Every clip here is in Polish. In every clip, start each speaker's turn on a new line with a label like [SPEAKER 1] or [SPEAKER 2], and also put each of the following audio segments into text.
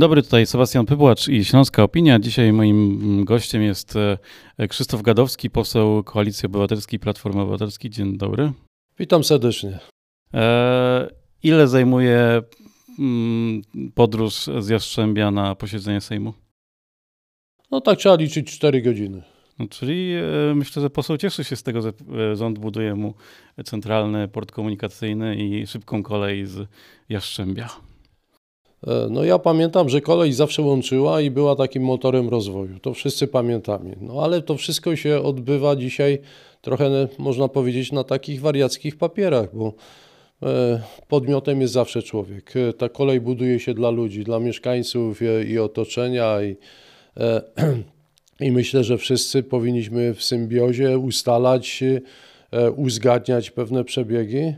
[SPEAKER 1] Dobry, tutaj Sebastian Pybłacz i Śląska Opinia. Dzisiaj moim gościem jest e, Krzysztof Gadowski, poseł Koalicji Obywatelskiej Platformy Obywatelskiej. Dzień dobry.
[SPEAKER 2] Witam serdecznie.
[SPEAKER 1] E, ile zajmuje mm, podróż z Jastrzębia na posiedzenie Sejmu?
[SPEAKER 2] No tak trzeba liczyć 4 godziny.
[SPEAKER 1] No, czyli e, myślę, że poseł cieszy się z tego, że rząd buduje mu centralny port komunikacyjny i szybką kolej z Jastrzębia.
[SPEAKER 2] E, no ja pamiętam, że kolej zawsze łączyła i była takim motorem rozwoju. To wszyscy pamiętamy. No ale to wszystko się odbywa dzisiaj trochę, można powiedzieć, na takich wariackich papierach, bo e, podmiotem jest zawsze człowiek. E, ta kolej buduje się dla ludzi, dla mieszkańców i otoczenia i, i myślę, że wszyscy powinniśmy w symbiozie ustalać, uzgadniać pewne przebiegi,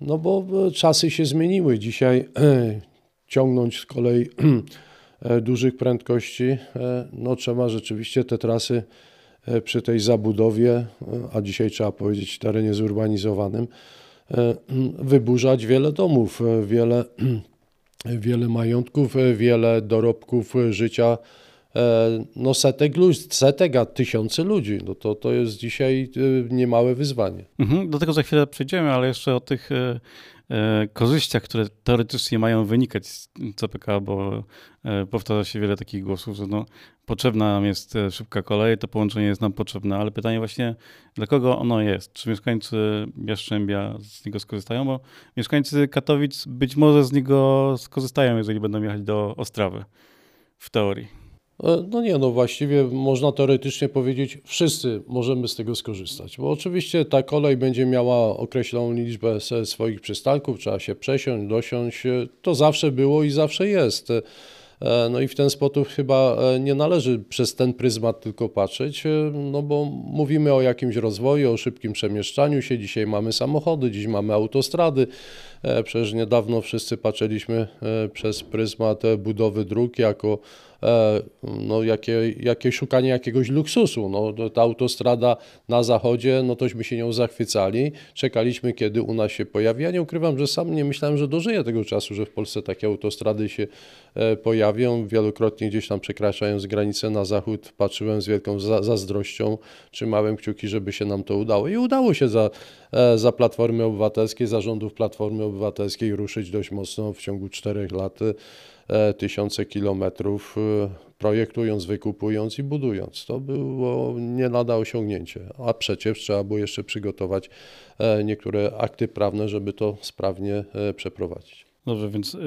[SPEAKER 2] no bo czasy się zmieniły. Dzisiaj ciągnąć z kolei e, dużych prędkości, e, no trzeba rzeczywiście te trasy e, przy tej zabudowie, a dzisiaj trzeba powiedzieć terenie zurbanizowanym, wyburzać wiele domów, wiele, wiele majątków, wiele dorobków życia no setek ludzi, setek, a tysiące ludzi. No to, to jest dzisiaj niemałe wyzwanie.
[SPEAKER 1] Mhm, do tego za chwilę przejdziemy, ale jeszcze o tych E, korzyściach, które teoretycznie mają wynikać z CPK, bo e, powtarza się wiele takich głosów, że no, potrzebna nam jest e, szybka kolej, to połączenie jest nam potrzebne, ale pytanie właśnie, dla kogo ono jest? Czy mieszkańcy Jastrzębia z niego skorzystają? Bo mieszkańcy Katowic być może z niego skorzystają, jeżeli będą jechać do Ostrawy, w teorii.
[SPEAKER 2] E, no nie, no właściwie można teoretycznie powiedzieć, wszyscy możemy z tego skorzystać, bo oczywiście ta kolej będzie miała określoną liczbę swoich przystanków, trzeba się przesiąść, dosiąść, e, to zawsze było i zawsze jest. E, no i w ten sposób chyba nie należy przez ten pryzmat tylko patrzeć, no bo mówimy o jakimś rozwoju, o szybkim przemieszczaniu się. Dzisiaj mamy samochody, dziś mamy autostrady. Przecież niedawno wszyscy patrzyliśmy przez pryzmat budowy dróg jako no, jakie, jakie szukanie jakiegoś luksusu. No, ta autostrada na zachodzie, no tośmy się nią zachwycali, czekaliśmy kiedy u nas się pojawi. Ja nie ukrywam, że sam nie myślałem, że dożyję tego czasu, że w Polsce takie autostrady się e, pojawią. Wielokrotnie gdzieś tam przekraczając granicę na zachód patrzyłem z wielką zazdrością, trzymałem kciuki, żeby się nam to udało. I udało się za, e, za Platformy Obywatelskiej, zarządów Platformy Obywatelskiej ruszyć dość mocno w ciągu czterech lat. E, tysiące kilometrów, e, projektując, wykupując i budując. To było nie lada osiągnięcie, a przecież trzeba było jeszcze przygotować e, niektóre akty prawne, żeby to sprawnie przeprowadzić.
[SPEAKER 1] Dobrze, więc y,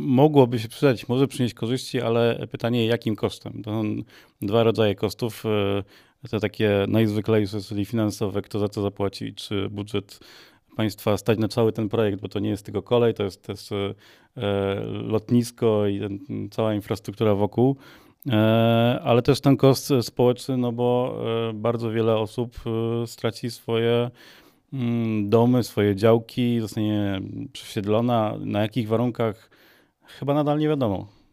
[SPEAKER 1] mogłoby się przydać, może przynieść korzyści, ale pytanie jakim kosztem? To są dwa rodzaje kosztów. Y, te takie najzwyklejsze, czyli finansowe, kto za to zapłaci, czy budżet państwa stać na cały ten projekt, bo to nie jest tylko kolej, to jest też e, lotnisko i ten, cała infrastruktura wokół, e, ale też ten koszt społeczny, no bo e, bardzo wiele osób straci swoje mm, domy, swoje działki, zostanie przesiedlona. Na jakich warunkach? Chyba nadal nie wiadomo.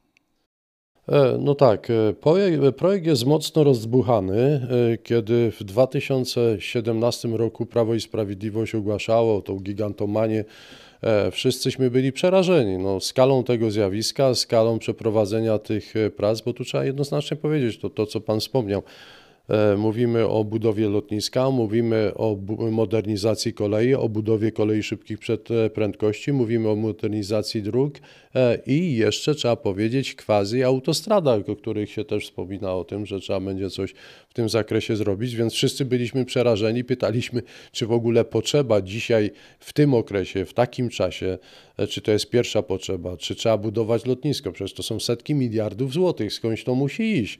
[SPEAKER 2] E, no tak, e, projekt jest mocno rozdbuchany. E, kiedy w 2017 roku Prawo i Sprawiedliwość ogłaszało tą gigantomanię, wszyscyśmy byli przerażeni no, skalą tego zjawiska, skalą przeprowadzenia tych prac, bo tu trzeba jednoznacznie powiedzieć to, to co Pan wspomniał. E, mówimy o budowie lotniska, mówimy o modernizacji kolei, o budowie kolei szybkich e, prędkości, mówimy o modernizacji dróg e, i jeszcze trzeba powiedzieć quasi autostradach, o których się też wspomina o tym, że trzeba będzie coś w tym zakresie zrobić, więc wszyscy byliśmy przerażeni, pytaliśmy, czy w ogóle potrzeba dzisiaj w tym okresie, w takim czasie, czy to jest pierwsza potrzeba, czy trzeba budować lotnisko, przecież to są setki miliardów złotych, skądś to musi iść.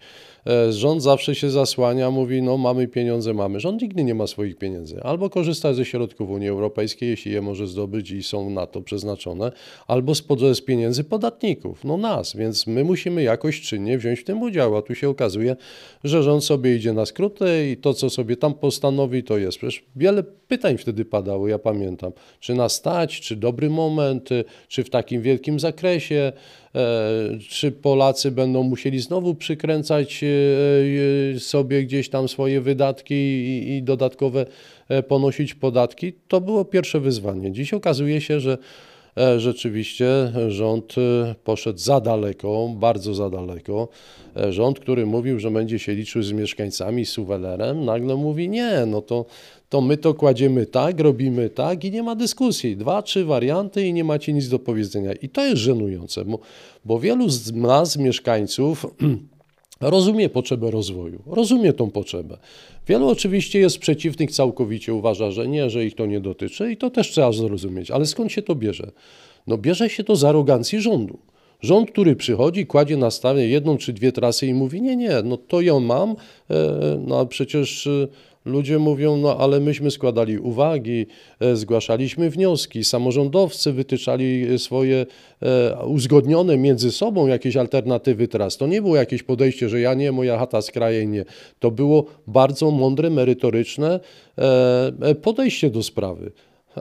[SPEAKER 2] Rząd zawsze się zasłania mówi, no mamy pieniądze, mamy. Rząd nigdy nie ma swoich pieniędzy. Albo korzysta ze środków Unii Europejskiej, jeśli je może zdobyć i są na to przeznaczone, albo z, z pieniędzy podatników, no nas, więc my musimy jakoś czynnie wziąć w tym udział, a tu się okazuje, że rząd sobie idzie na skróty i to, co sobie tam postanowi, to jest. Przecież wiele pytań wtedy padało, ja pamiętam, czy nas stać, czy dobry moment, czy w takim wielkim zakresie, E, czy Polacy będą musieli znowu przykręcać e, e, sobie gdzieś tam swoje wydatki i dodatkowe ponosić podatki? To było pierwsze wyzwanie. Dziś okazuje się, że rzeczywiście rząd e, poszedł za daleko, bardzo za daleko. E, rząd, który mówił, że będzie się liczył z mieszkańcami, z suwerenem, nagle mówi nie, no to, to my to kładziemy tak, robimy tak i nie ma dyskusji. Dwa, trzy warianty i nie macie nic do powiedzenia. I to jest żenujące, bo, bo wielu z nas, mieszkańców, rozumie potrzebę rozwoju, rozumie tą potrzebę. Wielu oczywiście jest przeciwnych całkowicie, uważa, że nie, że ich to nie dotyczy i to też trzeba zrozumieć. Ale skąd się to bierze? No bierze się to z arogancji rządu. Rząd, który przychodzi, kładzie na stałe jedną czy dwie trasy i mówi, nie, nie, no to ją mam, e, no a przecież e, Ludzie mówią, no ale myśmy składali uwagi, e, zgłaszaliśmy wnioski, samorządowcy wytyczali swoje e, uzgodnione między sobą jakieś alternatywy teraz. To nie było jakieś podejście, że ja nie, moja chata z krajem nie. To było bardzo mądre, merytoryczne e, podejście do sprawy.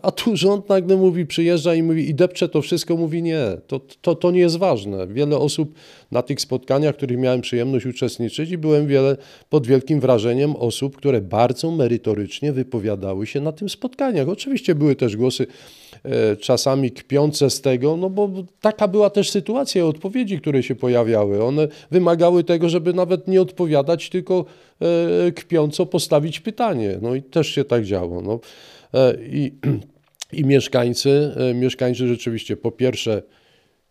[SPEAKER 2] A tu rząd nagle mówi, przyjeżdża i mówi i depcze to wszystko, mówi nie, to, to, to nie jest ważne. Wiele osób na tych spotkaniach, w których miałem przyjemność uczestniczyć i byłem wiele, pod wielkim wrażeniem osób, które bardzo merytorycznie wypowiadały się na tym spotkaniach. Oczywiście były też głosy e, czasami kpiące z tego, no bo taka była też sytuacja, odpowiedzi, które się pojawiały. One wymagały tego, żeby nawet nie odpowiadać, tylko e, kpiąco postawić pytanie. No i też się tak działo. No. E, I, i mieszkańcy, e, mieszkańcy rzeczywiście po pierwsze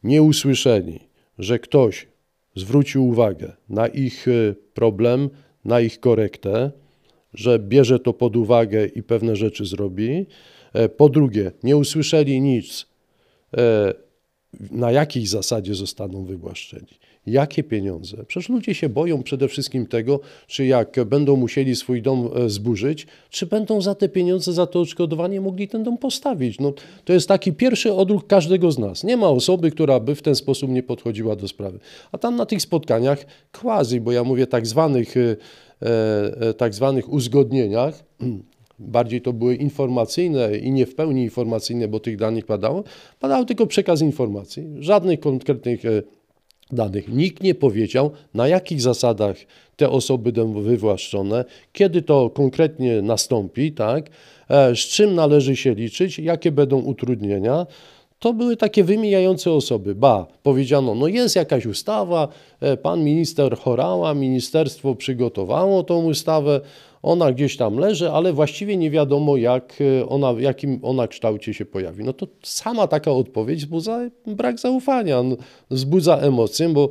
[SPEAKER 2] nie usłyszeli, że ktoś zwrócił uwagę na ich e, problem, na ich korektę, że bierze to pod uwagę i pewne rzeczy zrobi. Po drugie, nie usłyszeli nic, na jakiej zasadzie zostaną wywłaszczeni. Jakie pieniądze? Przecież ludzie się boją przede wszystkim tego, czy jak będą musieli swój dom e, zburzyć, czy będą za te pieniądze, za to odszkodowanie mogli ten dom postawić. No, to jest taki pierwszy odruch każdego z nas. Nie ma osoby, która by w ten sposób nie podchodziła do sprawy. A tam na tych spotkaniach quasi, bo ja mówię tak zwanych, e, e, tak zwanych uzgodnieniach, bardziej to były informacyjne i nie w pełni informacyjne, bo tych danych padało, padał tylko przekaz informacji, żadnych konkretnych danych. Nikt nie powiedział, na jakich zasadach te osoby będą wywłaszczone, kiedy to konkretnie nastąpi, tak, e, z czym należy się liczyć, jakie będą utrudnienia. To były takie wymijające osoby. Ba, powiedziano, no jest jakaś ustawa, e, pan minister Chorała, ministerstwo przygotowało tą ustawę, ona gdzieś tam leży, ale właściwie nie wiadomo, jak e, ona, w jakim ona kształcie się pojawi. No to sama taka odpowiedź wzbudza brak zaufania, wzbudza emocje, bo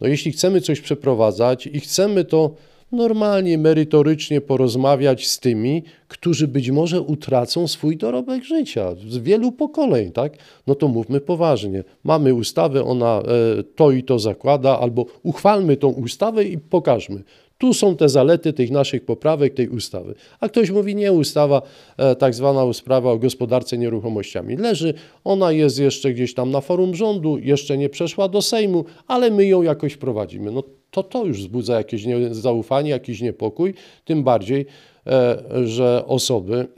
[SPEAKER 2] no jeśli chcemy coś przeprowadzać i chcemy to normalnie, merytorycznie porozmawiać z tymi, którzy być może utracą swój dorobek życia z wielu pokoleń, tak? No to mówmy poważnie. Mamy ustawę, ona e, to i to zakłada, albo uchwalmy tą ustawę i pokażmy. Tu są te zalety tych naszych poprawek, tej ustawy. A ktoś mówi, nie, ustawa, e, tak zwana ustawa o gospodarce nieruchomościami leży, ona jest jeszcze gdzieś tam na forum rządu, jeszcze nie przeszła do Sejmu, ale my ją jakoś prowadzimy. No to to już wzbudza jakieś zaufanie, jakiś niepokój, tym bardziej, e, że osoby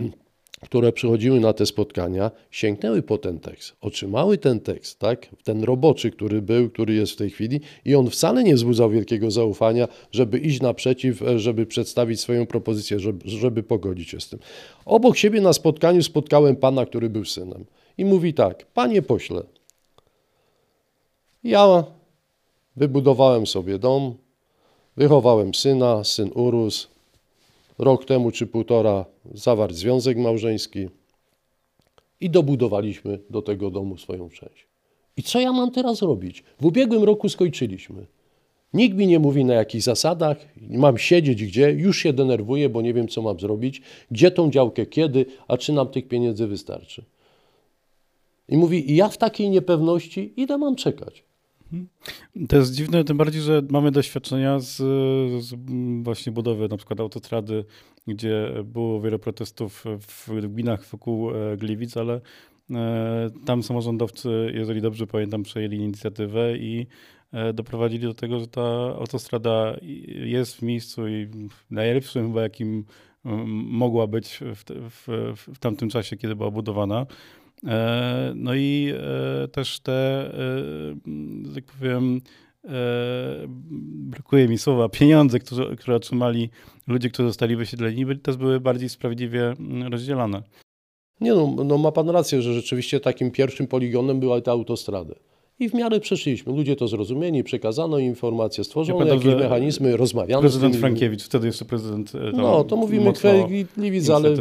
[SPEAKER 2] które przychodziły na te spotkania, sięgnęły po ten tekst, otrzymały ten tekst, tak, ten roboczy, który był, który jest w tej chwili i on wcale nie wzbudzał wielkiego zaufania, żeby iść naprzeciw, e, żeby przedstawić swoją propozycję, żeby, żeby pogodzić się z tym. Obok siebie na spotkaniu spotkałem pana, który był synem i mówi tak, panie pośle, ja wybudowałem sobie dom, wychowałem syna, syn urósł, rok temu czy półtora zawarł związek małżeński i dobudowaliśmy do tego domu swoją część. I co ja mam teraz robić? W ubiegłym roku skończyliśmy. Nikt mi nie mówi na jakich zasadach, mam siedzieć gdzie, już się denerwuję, bo nie wiem co mam zrobić, gdzie tą działkę, kiedy, a czy nam tych pieniędzy wystarczy. I mówi, ja w takiej niepewności, ile mam czekać?
[SPEAKER 1] To jest dziwne, tym bardziej, że mamy doświadczenia z, z, właśnie budowy na przykład autostrady, gdzie było wiele protestów w gminach wokół e, Gliwic, ale e, tam samorządowcy, jeżeli dobrze pamiętam, przejęli inicjatywę i e, doprowadzili do tego, że ta autostrada jest w miejscu i najlepszym chyba jakim mogła być w, w, w tamtym czasie, kiedy była budowana. E, no i e, też te, e, tak powiem, brakuje mi słowa, pieniądze, które, które otrzymali ludzie, którzy zostali wysiedleni, też były bardziej sprawiedliwie mm, rozdzielane.
[SPEAKER 2] Nie no, no ma pan rację, że rzeczywiście takim pierwszym poligonem była ta autostrada. I w miarę przeszliśmy. Ludzie to zrozumieli, przekazano informacje, stworzono
[SPEAKER 1] Ja
[SPEAKER 2] jakieś mechanizmy, rozmawiano
[SPEAKER 1] Prezydent. Frankiewicz, wtedy jeszcze prezydent. e,
[SPEAKER 2] No, to mówimy Gliwic, ale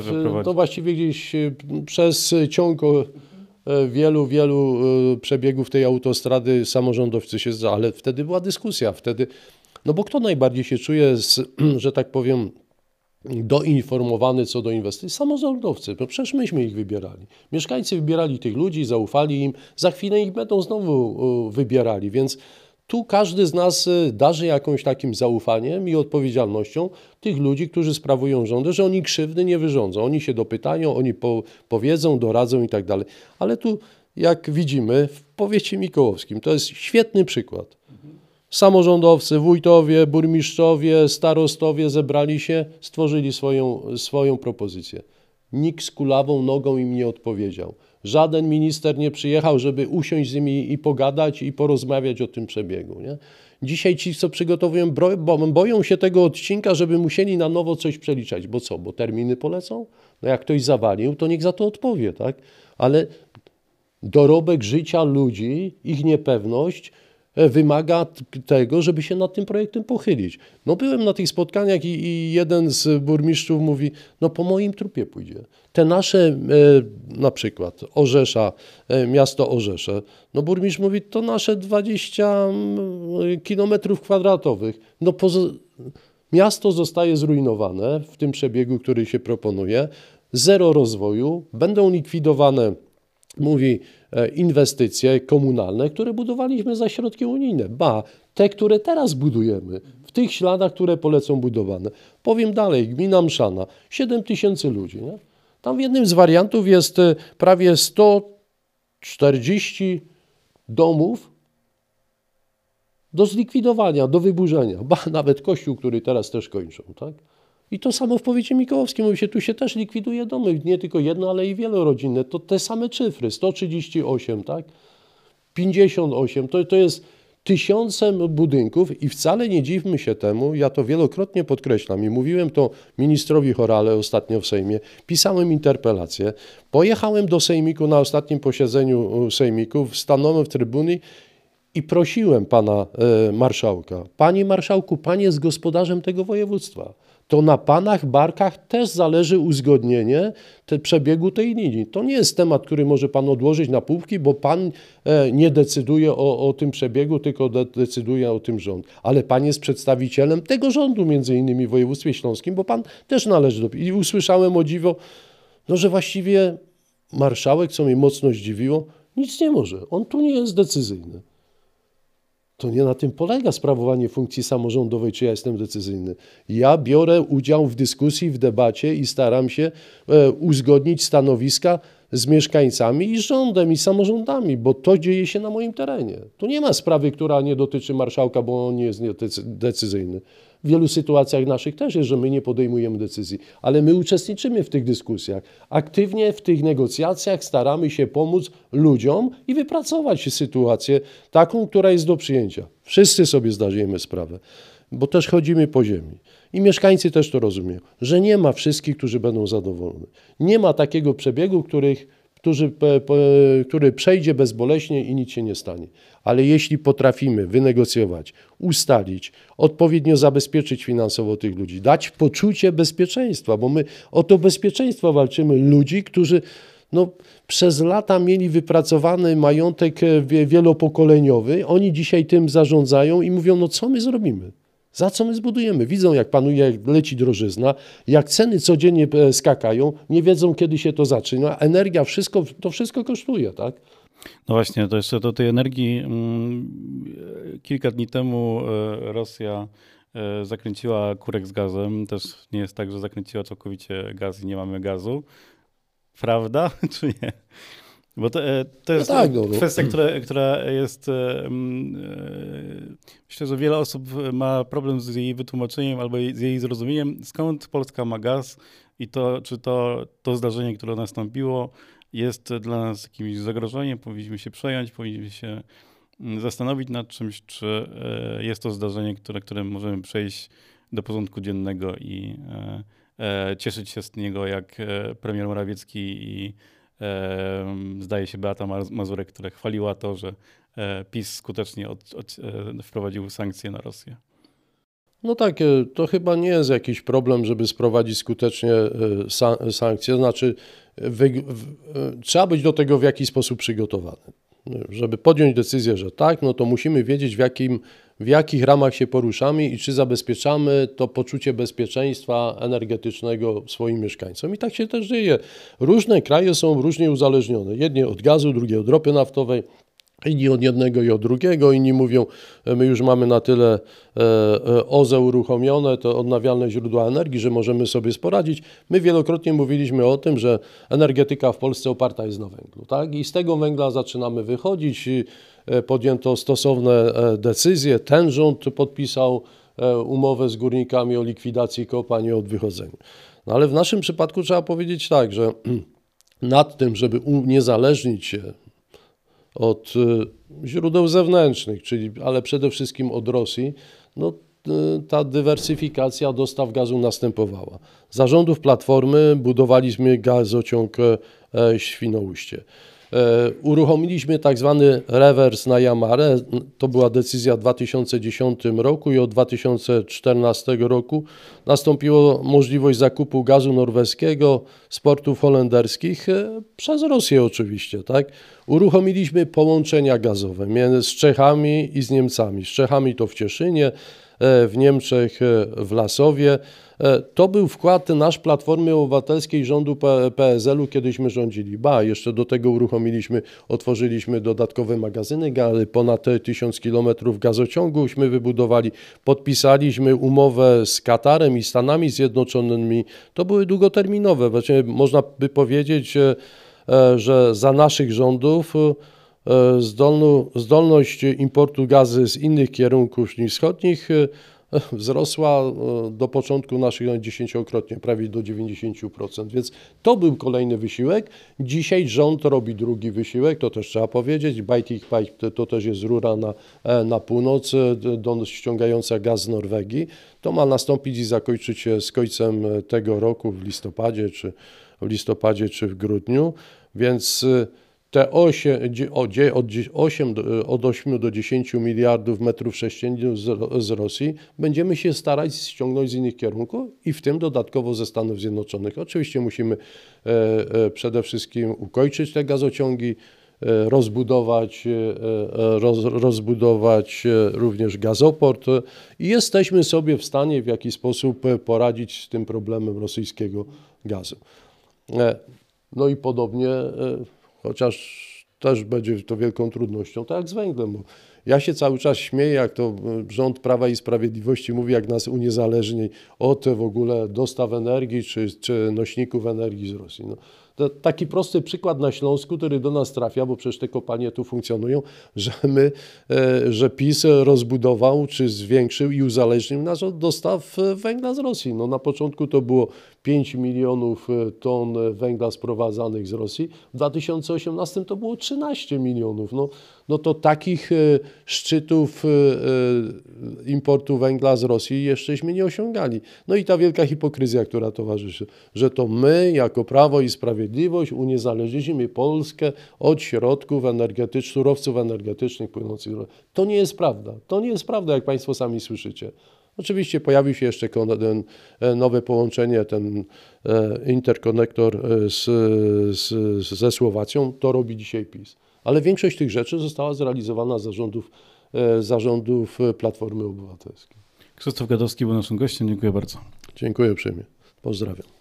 [SPEAKER 2] to właściwie gdzieś e, przez ciąg e, wielu, wielu przebiegów tej autostrady samorządowcy się, ale wtedy była dyskusja, wtedy, no bo kto najbardziej się czuje, z, że tak powiem, doinformowany co do inwestycji? Samorządowcy, no przecież myśmy ich wybierali. Mieszkańcy wybierali tych ludzi, zaufali im, za chwilę ich będą znowu e, wybierali, więc tu każdy z nas e, darzy jakąś takim zaufaniem i odpowiedzialnością tych ludzi, którzy sprawują rządy, że oni krzywdy nie wyrządzą. Oni się dopytają, oni po, powiedzą, doradzą i tak dalej. Ale tu, jak widzimy, w powiecie mikołowskim, to jest świetny przykład. Samorządowcy, wójtowie, burmistrzowie, starostowie zebrali się, stworzyli swoją, swoją propozycję. Nikt z kulawą nogą im nie odpowiedział. Żaden minister nie przyjechał, żeby usiąść z nimi i pogadać i porozmawiać o tym przebiegu. Nie? Dzisiaj ci, co przygotowują, boją się tego odcinka, żeby musieli na nowo coś przeliczać. Bo co? Bo terminy polecą? No jak ktoś zawalił, to niech za to odpowie, tak? Ale dorobek życia ludzi, ich niepewność wymaga t- tego, żeby się nad tym projektem pochylić. No byłem na tych spotkaniach i, i jeden z burmistrzów mówi, no po moim trupie pójdzie. Te nasze, e, na przykład Orzesza, e, miasto Orzesze, no burmistrz mówi, to nasze 20 mm, kilometrów kwadratowych, no Miasto zostaje zrujnowane w tym przebiegu, który się proponuje. Zero rozwoju, będą likwidowane, mówi, e, inwestycje komunalne, które budowaliśmy za środki unijne. Ba, te, które teraz budujemy, w tych śladach, które polecą budowane. Powiem dalej, gmina Mszana, 7 tysięcy ludzi. Nie? Tam w jednym z wariantów jest e, prawie 140 domów, do zlikwidowania, do wyburzenia. Ba, nawet kościół, który teraz też kończą, tak? I to samo w powiecie mikołowskim. Mówi się, tu się też likwiduje domy, nie tylko jedno, ale i wielorodzinne. To te same cyfry, 138, tak? 58, to, to jest tysiące budynków i wcale nie dziwmy się temu, ja to wielokrotnie podkreślam i mówiłem to ministrowi Chorale ostatnio w Sejmie, pisałem interpelację, pojechałem do Sejmiku na ostatnim posiedzeniu Sejmiku, stanąłem w trybunie i prosiłem pana e, marszałka, panie marszałku, pan jest gospodarzem tego województwa. To na panach barkach też zależy uzgodnienie te, przebiegu tej linii. To nie jest temat, który może pan odłożyć na półki, bo pan e, nie decyduje o, o tym przebiegu, tylko de, decyduje o tym rząd. Ale pan jest przedstawicielem tego rządu, między innymi w województwie śląskim, bo pan też należy do... I usłyszałem o dziwo, no, że właściwie marszałek, co mnie mocno zdziwiło, nic nie może. On tu nie jest decyzyjny. To nie na tym polega sprawowanie funkcji samorządowej, czy ja jestem decyzyjny. Ja biorę udział w dyskusji, w debacie i staram się e, uzgodnić stanowiska z mieszkańcami i rządem, i samorządami, bo to dzieje się na moim terenie. Tu nie ma sprawy, która nie dotyczy marszałka, bo on nie jest decyzyjny. W wielu sytuacjach naszych też jest, że my nie podejmujemy decyzji, ale my uczestniczymy w tych dyskusjach. Aktywnie w tych negocjacjach staramy się pomóc ludziom i wypracować sytuację taką, która jest do przyjęcia. Wszyscy sobie zdajemy sprawę, bo też chodzimy po ziemi. I mieszkańcy też to rozumieją, że nie ma wszystkich, którzy będą zadowoleni. Nie ma takiego przebiegu, których, którzy, który przejdzie bezboleśnie i nic się nie stanie. Ale jeśli potrafimy wynegocjować, ustalić, odpowiednio zabezpieczyć finansowo tych ludzi, dać poczucie bezpieczeństwa, bo my o to bezpieczeństwo walczymy ludzi, którzy no, przez lata mieli wypracowany majątek e, wie- wielopokoleniowy, oni dzisiaj tym zarządzają i mówią, no co my zrobimy? Za co my zbudujemy? Widzą, jak panuje, jak leci drożyzna, jak ceny codziennie e, skakają, nie wiedzą, kiedy się to zaczyna. Energia, wszystko, to wszystko kosztuje, tak?
[SPEAKER 1] No właśnie, to jeszcze do tej energii. mm, Kilka dni temu e, Rosja e, zakręciła kurek z gazem. Też nie jest tak, że zakręciła całkowicie gaz i nie mamy gazu. Prawda, czy nie? Bo to, e, to jest
[SPEAKER 2] tak, no, no.
[SPEAKER 1] kwestia, która, która jest. e, e, Myślę, że wiele osób ma problem z jej wytłumaczeniem albo z jej zrozumieniem, skąd Polska ma gaz i to, czy to, to zdarzenie, które nastąpiło, jest dla nas jakimś zagrożeniem, powinniśmy się przejąć, powinniśmy się zastanowić nad czymś, czy jest to zdarzenie, które, które możemy przejść do porządku dziennego i cieszyć się z niego jak premier Morawiecki i zdaje się Beata Mazurek, która chwaliła to, że PiS skutecznie od, od, wprowadził sankcje na Rosję.
[SPEAKER 2] No tak, to chyba nie jest jakiś problem, żeby sprowadzić skutecznie sankcje. Znaczy, wy, w, trzeba być do tego w jakiś sposób przygotowany. Żeby podjąć decyzję, że tak, no to musimy wiedzieć, w, jakim, w jakich ramach się poruszamy i czy zabezpieczamy to poczucie bezpieczeństwa energetycznego swoim mieszkańcom. I tak się też dzieje. Różne kraje są różnie uzależnione. Jedni od gazu, drugie od ropy naftowej. Inni od jednego i od drugiego, inni mówią, my już mamy na tyle e, e, OZE uruchomione, to odnawialne źródła energii, że możemy sobie sporadzić. My wielokrotnie mówiliśmy o tym, że energetyka w Polsce oparta jest na węglu. Tak? I z tego węgla zaczynamy wychodzić. E, podjęto stosowne decyzje. Ten rząd podpisał umowę z górnikami o likwidacji kopalni i wychodzenia. No ale w naszym przypadku trzeba powiedzieć tak, że nad tym, żeby uniezależnić się od y, źródeł zewnętrznych, czyli, ale przede wszystkim od Rosji, no, y, ta dywersyfikacja dostaw gazu następowała. Zarządów Platformy budowaliśmy gazociąg e, Świnoujście. E, uruchomiliśmy tak zwany rewers na Yamarę. To była decyzja w 2010 roku i od 2014 roku nastąpiła możliwość zakupu gazu norweskiego z portów holenderskich e, przez Rosję oczywiście. Tak? Uruchomiliśmy połączenia gazowe z Czechami i z Niemcami. Z Czechami to w Cieszynie, w Niemczech w Lasowie. E, to był wkład nasz Platformy Obywatelskiej rządu PSL-u, kiedyśmy rządzili. Ba, jeszcze do tego uruchomiliśmy, otworzyliśmy dodatkowe magazyny, ponad 1000 kilometrów gazociąguśmy wybudowali, podpisaliśmy umowę z Katarem i Stanami Zjednoczonymi. To były długoterminowe. Można by powiedzieć, e, że za naszych rządów e, zdolność importu gazy z innych kierunków niż wschodnich wzrosła e, do początku naszych dziesięciokrotnie, prawie do 90%. Więc to był kolejny wysiłek. Dzisiaj rząd robi drugi wysiłek, to też trzeba powiedzieć. Baltic Pipe to też jest rura na, e, na północ, e, ściągająca gaz z Norwegii. To ma nastąpić i zakończyć się z końcem tego roku w listopadzie, czy w listopadzie, czy w grudniu. Więc te 8, od 8, od 8 do 10 miliardów metrów sześciennych z, z Rosji będziemy się starać ściągnąć z innych kierunków i w tym dodatkowo ze Stanów Zjednoczonych. Oczywiście musimy e, e, przede wszystkim ukończyć te gazociągi, e, rozbudować, roz, rozbudować również gazoport i jesteśmy sobie w stanie w jakiś sposób poradzić z tym problemem rosyjskiego gazu. No i podobnie chociaż też będzie to wielką trudnością, tak jak z węglem. Bo ja się cały czas śmieję, jak to rząd Prawa i Sprawiedliwości mówi, jak nas uniezależni od w ogóle dostaw energii czy, czy nośników energii z Rosji. No, to taki prosty przykład na Śląsku, który do nas trafia, bo przecież te kopalnie tu funkcjonują, że my, e, że PiS rozbudował czy zwiększył i uzależnił nas od dostaw węgla z Rosji. No na początku to było 5 milionów e, ton węgla sprowadzanych z Rosji. W 2018 to było 13 milionów. No, no to takich e, szczytów importu węgla z Rosji jeszcześmy nie osiągali. No i ta wielka hipokryzja, która towarzyszy, że to my jako Prawo i Sprawiedliwość uniezależniliśmy Polskę od środków energetycznych, surowców energetycznych płynących. To nie jest prawda. To nie jest prawda, jak Państwo sami słyszycie. Oczywiście pojawił się jeszcze ten e, nowe połączenie, ten e, interkonektor e, z, z, ze Słowacją. To robi dzisiaj PiS. Ale większość tych rzeczy została zrealizowana zarządów, zarządów Platformy Obywatelskiej.
[SPEAKER 1] Krzysztof Gadowski był naszym gościem. Dziękuję bardzo.
[SPEAKER 2] Dziękuję uprzejmie. Pozdrawiam.